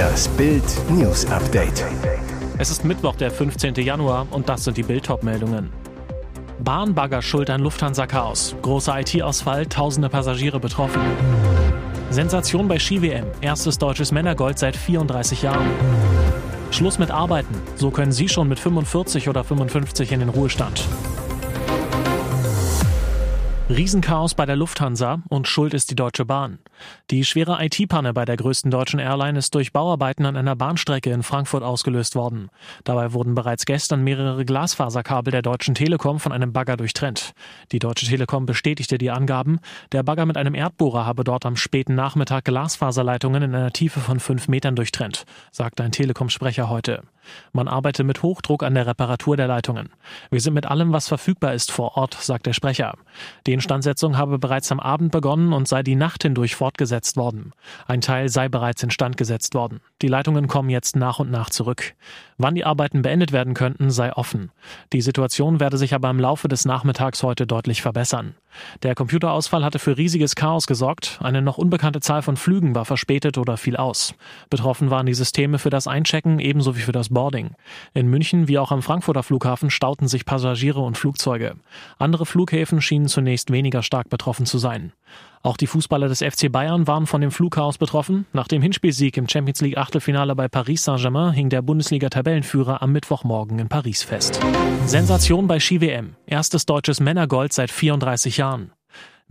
Das Bild News Update. Es ist Mittwoch, der 15. Januar und das sind die Bild-Top-Meldungen. Bahnbagger schuld an Lufthansa-Chaos. Großer IT-Ausfall, tausende Passagiere betroffen. Sensation bei Ski-WM. Erstes deutsches Männergold seit 34 Jahren. Schluss mit Arbeiten. So können Sie schon mit 45 oder 55 in den Ruhestand. Riesenchaos bei der Lufthansa und schuld ist die Deutsche Bahn. Die schwere IT-Panne bei der größten deutschen Airline ist durch Bauarbeiten an einer Bahnstrecke in Frankfurt ausgelöst worden. Dabei wurden bereits gestern mehrere Glasfaserkabel der Deutschen Telekom von einem Bagger durchtrennt. Die Deutsche Telekom bestätigte die Angaben. Der Bagger mit einem Erdbohrer habe dort am späten Nachmittag Glasfaserleitungen in einer Tiefe von fünf Metern durchtrennt, sagte ein Telekom-Sprecher heute. Man arbeite mit Hochdruck an der Reparatur der Leitungen. Wir sind mit allem, was verfügbar ist, vor Ort, sagt der Sprecher. Die Instandsetzung habe bereits am Abend begonnen und sei die Nacht hindurch fortgesetzt worden. Ein Teil sei bereits instand gesetzt worden. Die Leitungen kommen jetzt nach und nach zurück. Wann die Arbeiten beendet werden könnten, sei offen. Die Situation werde sich aber im Laufe des Nachmittags heute deutlich verbessern. Der Computerausfall hatte für riesiges Chaos gesorgt. Eine noch unbekannte Zahl von Flügen war verspätet oder fiel aus. Betroffen waren die Systeme für das Einchecken ebenso wie für das Boarding. In München wie auch am Frankfurter Flughafen stauten sich Passagiere und Flugzeuge. Andere Flughäfen schienen zunächst weniger stark betroffen zu sein. Auch die Fußballer des FC Bayern waren von dem Flugchaos betroffen. Nach dem Hinspielsieg im Champions League Achtelfinale bei Paris Saint-Germain hing der Bundesliga-Tabellenführer am Mittwochmorgen in Paris fest. Sensation bei Ski-WM. Erstes deutsches Männergold seit 34 Jahren.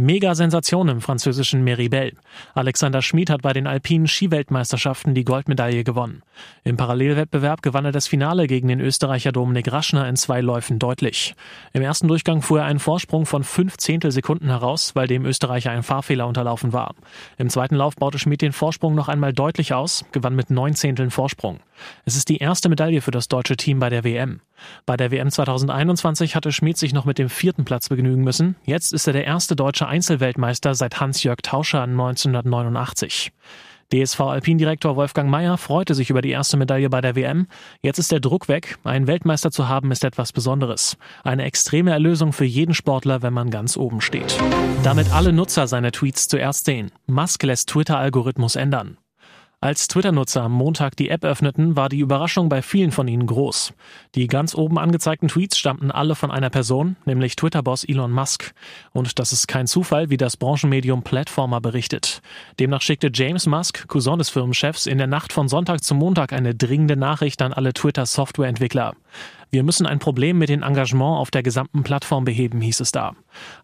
Mega-Sensation im französischen Meribel. Alexander Schmid hat bei den alpinen Skiweltmeisterschaften die Goldmedaille gewonnen. Im Parallelwettbewerb gewann er das Finale gegen den Österreicher Dominik Raschner in zwei Läufen deutlich. Im ersten Durchgang fuhr er einen Vorsprung von fünf Zehntelsekunden heraus, weil dem Österreicher ein Fahrfehler unterlaufen war. Im zweiten Lauf baute Schmid den Vorsprung noch einmal deutlich aus, gewann mit neun Zehnteln Vorsprung. Es ist die erste Medaille für das deutsche Team bei der WM. Bei der WM 2021 hatte Schmid sich noch mit dem vierten Platz begnügen müssen. Jetzt ist er der erste deutsche Einzelweltmeister seit Hans-Jörg Tauscher 1989. DSV Alpindirektor Wolfgang Mayer freute sich über die erste Medaille bei der WM. Jetzt ist der Druck weg. Einen Weltmeister zu haben ist etwas Besonderes. Eine extreme Erlösung für jeden Sportler, wenn man ganz oben steht. Damit alle Nutzer seine Tweets zuerst sehen. Musk lässt Twitter-Algorithmus ändern. Als Twitter-Nutzer am Montag die App öffneten, war die Überraschung bei vielen von ihnen groß. Die ganz oben angezeigten Tweets stammten alle von einer Person, nämlich Twitter-Boss Elon Musk. Und das ist kein Zufall, wie das Branchenmedium Platformer berichtet. Demnach schickte James Musk, Cousin des Firmenchefs, in der Nacht von Sonntag zum Montag eine dringende Nachricht an alle Twitter-Softwareentwickler. Wir müssen ein Problem mit dem Engagement auf der gesamten Plattform beheben, hieß es da.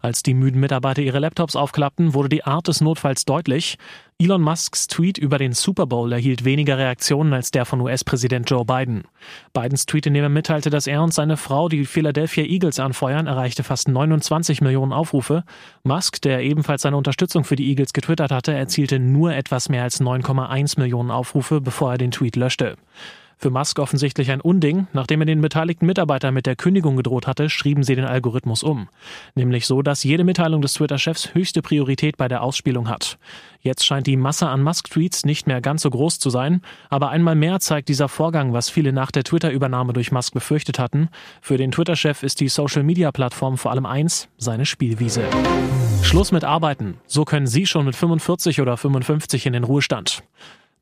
Als die müden Mitarbeiter ihre Laptops aufklappten, wurde die Art des Notfalls deutlich. Elon Musks Tweet über den Super Bowl erhielt weniger Reaktionen als der von US-Präsident Joe Biden. Bidens Tweet, in dem er mitteilte, dass er und seine Frau die Philadelphia Eagles anfeuern, erreichte fast 29 Millionen Aufrufe. Musk, der ebenfalls seine Unterstützung für die Eagles getwittert hatte, erzielte nur etwas mehr als 9,1 Millionen Aufrufe, bevor er den Tweet löschte. Für Musk offensichtlich ein Unding. Nachdem er den beteiligten Mitarbeitern mit der Kündigung gedroht hatte, schrieben sie den Algorithmus um. Nämlich so, dass jede Mitteilung des Twitter-Chefs höchste Priorität bei der Ausspielung hat. Jetzt scheint die Masse an Musk-Tweets nicht mehr ganz so groß zu sein, aber einmal mehr zeigt dieser Vorgang, was viele nach der Twitter-Übernahme durch Musk befürchtet hatten. Für den Twitter-Chef ist die Social-Media-Plattform vor allem eins, seine Spielwiese. Schluss mit Arbeiten. So können Sie schon mit 45 oder 55 in den Ruhestand.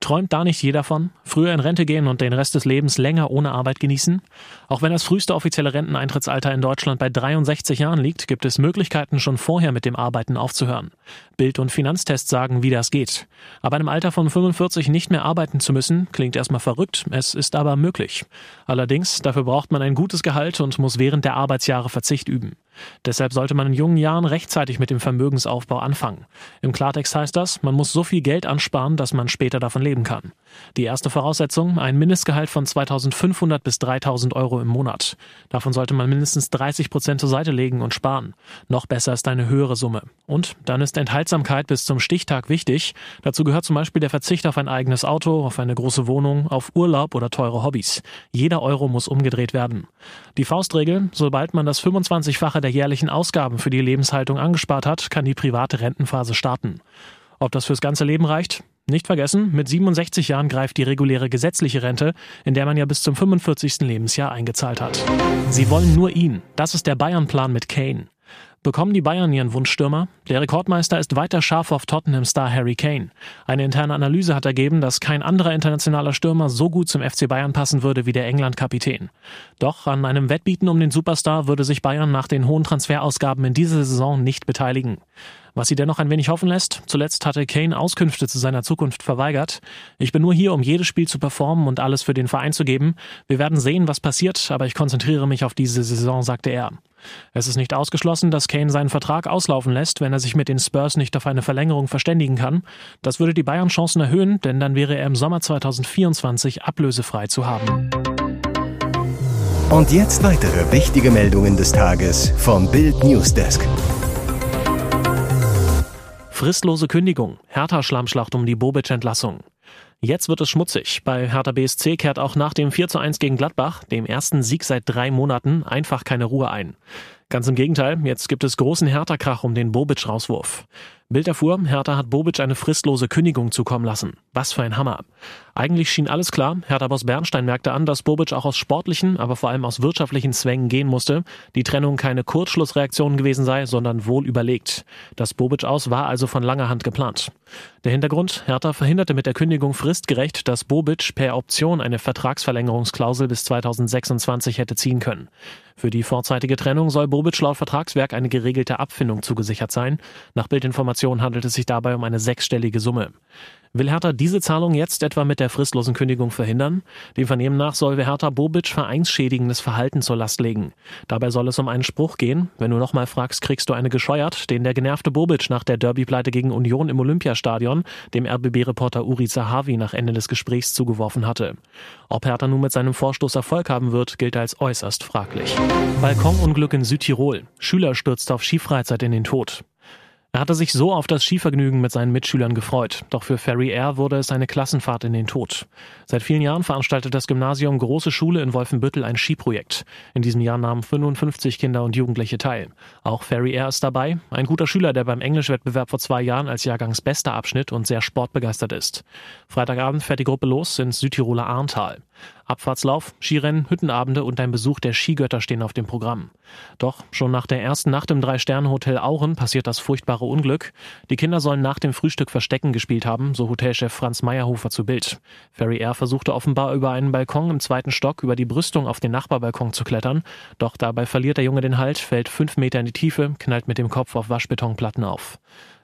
Träumt da nicht jeder von? Früher in Rente gehen und den Rest des Lebens länger ohne Arbeit genießen? Auch wenn das früheste offizielle Renteneintrittsalter in Deutschland bei 63 Jahren liegt, gibt es Möglichkeiten, schon vorher mit dem Arbeiten aufzuhören. Bild- und Finanztests sagen, wie das geht. Aber einem Alter von 45 nicht mehr arbeiten zu müssen, klingt erstmal verrückt, es ist aber möglich. Allerdings, dafür braucht man ein gutes Gehalt und muss während der Arbeitsjahre Verzicht üben. Deshalb sollte man in jungen Jahren rechtzeitig mit dem Vermögensaufbau anfangen. Im Klartext heißt das, man muss so viel Geld ansparen, dass man später davon leben kann. Die erste Voraussetzung, ein Mindestgehalt von 2500 bis 3000 Euro im Monat. Davon sollte man mindestens 30 Prozent zur Seite legen und sparen. Noch besser ist eine höhere Summe. Und dann ist Enthaltsamkeit bis zum Stichtag wichtig. Dazu gehört zum Beispiel der Verzicht auf ein eigenes Auto, auf eine große Wohnung, auf Urlaub oder teure Hobbys. Jeder Euro muss umgedreht werden. Die Faustregel, sobald man das 25-fache der jährlichen Ausgaben für die Lebenshaltung angespart hat, kann die private Rentenphase starten. Ob das fürs ganze Leben reicht? Nicht vergessen, mit 67 Jahren greift die reguläre gesetzliche Rente, in der man ja bis zum 45. Lebensjahr eingezahlt hat. Sie wollen nur ihn. Das ist der Bayern-Plan mit Kane. Bekommen die Bayern ihren Wunschstürmer? Der Rekordmeister ist weiter scharf auf Tottenham-Star Harry Kane. Eine interne Analyse hat ergeben, dass kein anderer internationaler Stürmer so gut zum FC Bayern passen würde wie der England-Kapitän. Doch an einem Wettbieten um den Superstar würde sich Bayern nach den hohen Transferausgaben in dieser Saison nicht beteiligen. Was sie dennoch ein wenig hoffen lässt, zuletzt hatte Kane Auskünfte zu seiner Zukunft verweigert. Ich bin nur hier, um jedes Spiel zu performen und alles für den Verein zu geben. Wir werden sehen, was passiert, aber ich konzentriere mich auf diese Saison, sagte er. Es ist nicht ausgeschlossen, dass Kane seinen Vertrag auslaufen lässt, wenn er sich mit den Spurs nicht auf eine Verlängerung verständigen kann. Das würde die Bayern Chancen erhöhen, denn dann wäre er im Sommer 2024 ablösefrei zu haben. Und jetzt weitere wichtige Meldungen des Tages vom Bild Newsdesk. Fristlose Kündigung, Hertha-Schlammschlacht um die Bobic-Entlassung. Jetzt wird es schmutzig. Bei Hertha BSC kehrt auch nach dem 4 zu 1 gegen Gladbach, dem ersten Sieg seit drei Monaten, einfach keine Ruhe ein. Ganz im Gegenteil, jetzt gibt es großen Hertha-Krach um den Bobic-Rauswurf. Bild erfuhr, Hertha hat Bobic eine fristlose Kündigung zukommen lassen. Was für ein Hammer. Eigentlich schien alles klar. Hertha-Boss Bernstein merkte an, dass Bobic auch aus sportlichen, aber vor allem aus wirtschaftlichen Zwängen gehen musste. Die Trennung keine Kurzschlussreaktion gewesen sei, sondern wohl überlegt. Das Bobic aus war also von langer Hand geplant. Der Hintergrund, Hertha verhinderte mit der Kündigung fristgerecht, dass Bobic per Option eine Vertragsverlängerungsklausel bis 2026 hätte ziehen können. Für die vorzeitige Trennung soll Bobic laut Vertragswerk eine geregelte Abfindung zugesichert sein. Nach Bildinformation handelt es sich dabei um eine sechsstellige Summe. Will Hertha diese Zahlung jetzt etwa mit der fristlosen Kündigung verhindern? Dem Vernehmen nach soll Hertha Bobic vereinsschädigendes Verhalten zur Last legen. Dabei soll es um einen Spruch gehen. Wenn du nochmal fragst, kriegst du eine gescheuert, den der genervte Bobic nach der Derbypleite gegen Union im Olympiastadion dem RBB-Reporter Uri Zahavi nach Ende des Gesprächs zugeworfen hatte. Ob Hertha nun mit seinem Vorstoß Erfolg haben wird, gilt als äußerst fraglich. Balkonunglück in Südtirol. Schüler stürzt auf Skifreizeit in den Tod. Er hatte sich so auf das Skivergnügen mit seinen Mitschülern gefreut, doch für Ferry Air wurde es eine Klassenfahrt in den Tod. Seit vielen Jahren veranstaltet das Gymnasium Große Schule in Wolfenbüttel ein Skiprojekt. In diesem Jahr nahmen 55 Kinder und Jugendliche teil. Auch Ferry Air ist dabei, ein guter Schüler, der beim Englischwettbewerb vor zwei Jahren als Jahrgangsbester abschnitt und sehr sportbegeistert ist. Freitagabend fährt die Gruppe los ins Südtiroler Arntal. Abfahrtslauf, Skirennen, Hüttenabende und ein Besuch der Skigötter stehen auf dem Programm. Doch schon nach der ersten Nacht im Drei-Sterne-Hotel Auren passiert das furchtbare Unglück. Die Kinder sollen nach dem Frühstück Verstecken gespielt haben, so Hotelchef Franz Meyerhofer zu Bild. Ferry Air versuchte offenbar über einen Balkon im zweiten Stock über die Brüstung auf den Nachbarbalkon zu klettern. Doch dabei verliert der Junge den Halt, fällt fünf Meter in die Tiefe, knallt mit dem Kopf auf Waschbetonplatten auf.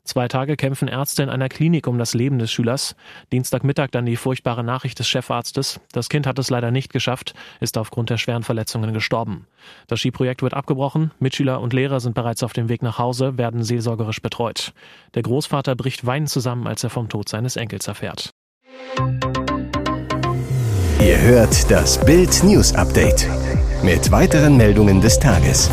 Zwei Tage kämpfen Ärzte in einer Klinik um das Leben des Schülers. Dienstagmittag dann die furchtbare Nachricht des Chefarztes. Das Kind hat es leider nicht geschafft, ist aufgrund der schweren Verletzungen gestorben. Das Skiprojekt wird abgebrochen. Mitschüler und Lehrer sind bereits auf dem Weg nach Hause, werden seelsorgerisch betreut. Der Großvater bricht weinend zusammen, als er vom Tod seines Enkels erfährt. Ihr hört das Bild News Update mit weiteren Meldungen des Tages.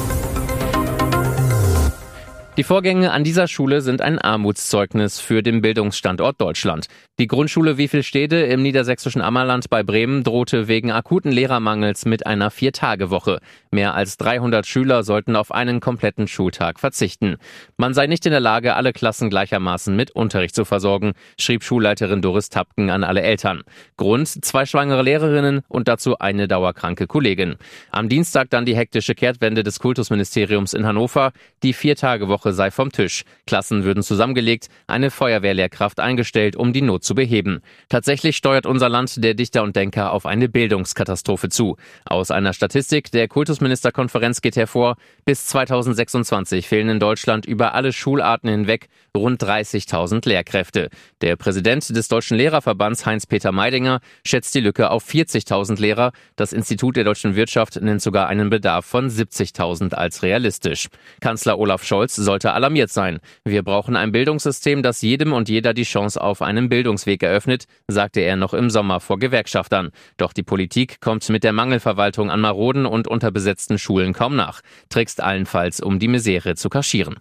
Die Vorgänge an dieser Schule sind ein Armutszeugnis für den Bildungsstandort Deutschland. Die Grundschule Wievielstede im niedersächsischen Ammerland bei Bremen drohte wegen akuten Lehrermangels mit einer Viertagewoche. Mehr als 300 Schüler sollten auf einen kompletten Schultag verzichten. Man sei nicht in der Lage, alle Klassen gleichermaßen mit Unterricht zu versorgen, schrieb Schulleiterin Doris Tapken an alle Eltern. Grund zwei schwangere Lehrerinnen und dazu eine dauerkranke Kollegin. Am Dienstag dann die hektische Kehrtwende des Kultusministeriums in Hannover. Die Viertagewoche Woche sei vom Tisch. Klassen würden zusammengelegt, eine Feuerwehrlehrkraft eingestellt, um die Not zu beheben. Tatsächlich steuert unser Land der Dichter und Denker auf eine Bildungskatastrophe zu. Aus einer Statistik der Kultusministerkonferenz geht hervor, bis 2026 fehlen in Deutschland über alle Schularten hinweg rund 30.000 Lehrkräfte. Der Präsident des Deutschen Lehrerverbands Heinz-Peter Meidinger schätzt die Lücke auf 40.000 Lehrer. Das Institut der deutschen Wirtschaft nennt sogar einen Bedarf von 70.000 als realistisch. Kanzler Olaf Scholz soll sollte alarmiert sein. Wir brauchen ein Bildungssystem, das jedem und jeder die Chance auf einen Bildungsweg eröffnet, sagte er noch im Sommer vor Gewerkschaftern. Doch die Politik kommt mit der Mangelverwaltung an maroden und unterbesetzten Schulen kaum nach, trickst allenfalls, um die Misere zu kaschieren.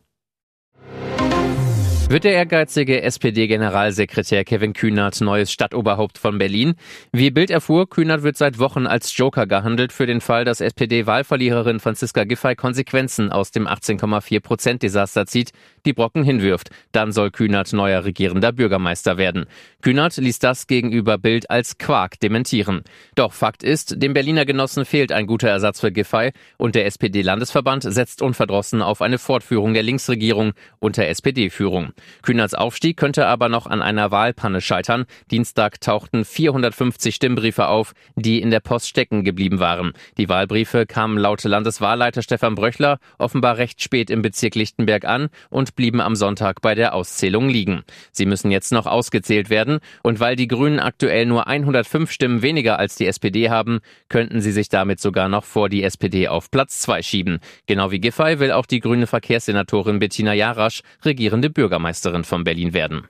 Wird der ehrgeizige SPD-Generalsekretär Kevin Kühnert neues Stadtoberhaupt von Berlin? Wie Bild erfuhr, Kühnert wird seit Wochen als Joker gehandelt für den Fall, dass SPD-Wahlverliererin Franziska Giffey Konsequenzen aus dem 18,4 Prozent Desaster zieht, die Brocken hinwirft. Dann soll Kühnert neuer regierender Bürgermeister werden. Kühnert ließ das gegenüber Bild als Quark dementieren. Doch Fakt ist, dem Berliner Genossen fehlt ein guter Ersatz für Giffey und der SPD-Landesverband setzt unverdrossen auf eine Fortführung der Linksregierung unter SPD-Führung. Kühnerts Aufstieg könnte aber noch an einer Wahlpanne scheitern. Dienstag tauchten 450 Stimmbriefe auf, die in der Post stecken geblieben waren. Die Wahlbriefe kamen laut Landeswahlleiter Stefan Bröchler offenbar recht spät im Bezirk Lichtenberg an und blieben am Sonntag bei der Auszählung liegen. Sie müssen jetzt noch ausgezählt werden und weil die Grünen aktuell nur 105 Stimmen weniger als die SPD haben, könnten sie sich damit sogar noch vor die SPD auf Platz 2 schieben. Genau wie Giffey will auch die grüne Verkehrssenatorin Bettina Jarasch regierende Bürgermeisterin. Bürgermeisterin von Berlin werden.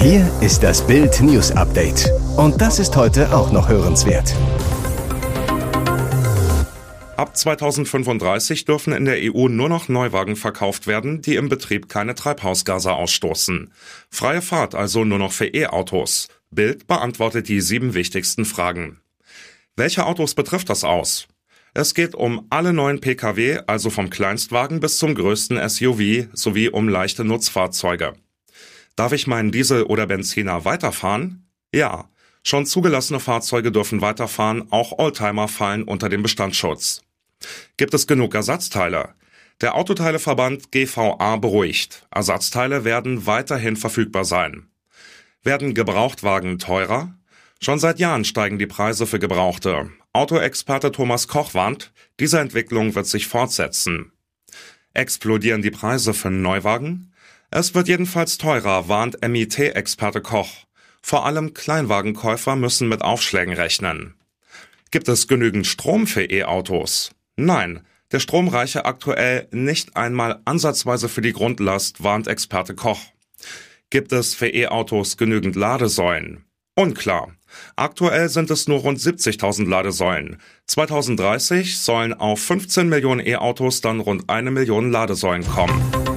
Hier ist das Bild News Update. Und das ist heute auch noch hörenswert. Ab 2035 dürfen in der EU nur noch Neuwagen verkauft werden, die im Betrieb keine Treibhausgase ausstoßen. Freie Fahrt also nur noch für E-Autos. Bild beantwortet die sieben wichtigsten Fragen. Welche Autos betrifft das aus? Es geht um alle neuen Pkw, also vom Kleinstwagen bis zum größten SUV, sowie um leichte Nutzfahrzeuge. Darf ich meinen Diesel oder Benziner weiterfahren? Ja. Schon zugelassene Fahrzeuge dürfen weiterfahren, auch Oldtimer fallen unter den Bestandsschutz. Gibt es genug Ersatzteile? Der Autoteileverband GVA beruhigt. Ersatzteile werden weiterhin verfügbar sein. Werden Gebrauchtwagen teurer? Schon seit Jahren steigen die Preise für Gebrauchte. Autoexperte Thomas Koch warnt, diese Entwicklung wird sich fortsetzen. Explodieren die Preise für Neuwagen? Es wird jedenfalls teurer, warnt MIT-Experte Koch. Vor allem Kleinwagenkäufer müssen mit Aufschlägen rechnen. Gibt es genügend Strom für E-Autos? Nein, der Strom reiche aktuell nicht einmal ansatzweise für die Grundlast, warnt Experte Koch. Gibt es für E-Autos genügend Ladesäulen? Unklar. Aktuell sind es nur rund 70.000 Ladesäulen. 2030 sollen auf 15 Millionen E-Autos dann rund eine Million Ladesäulen kommen.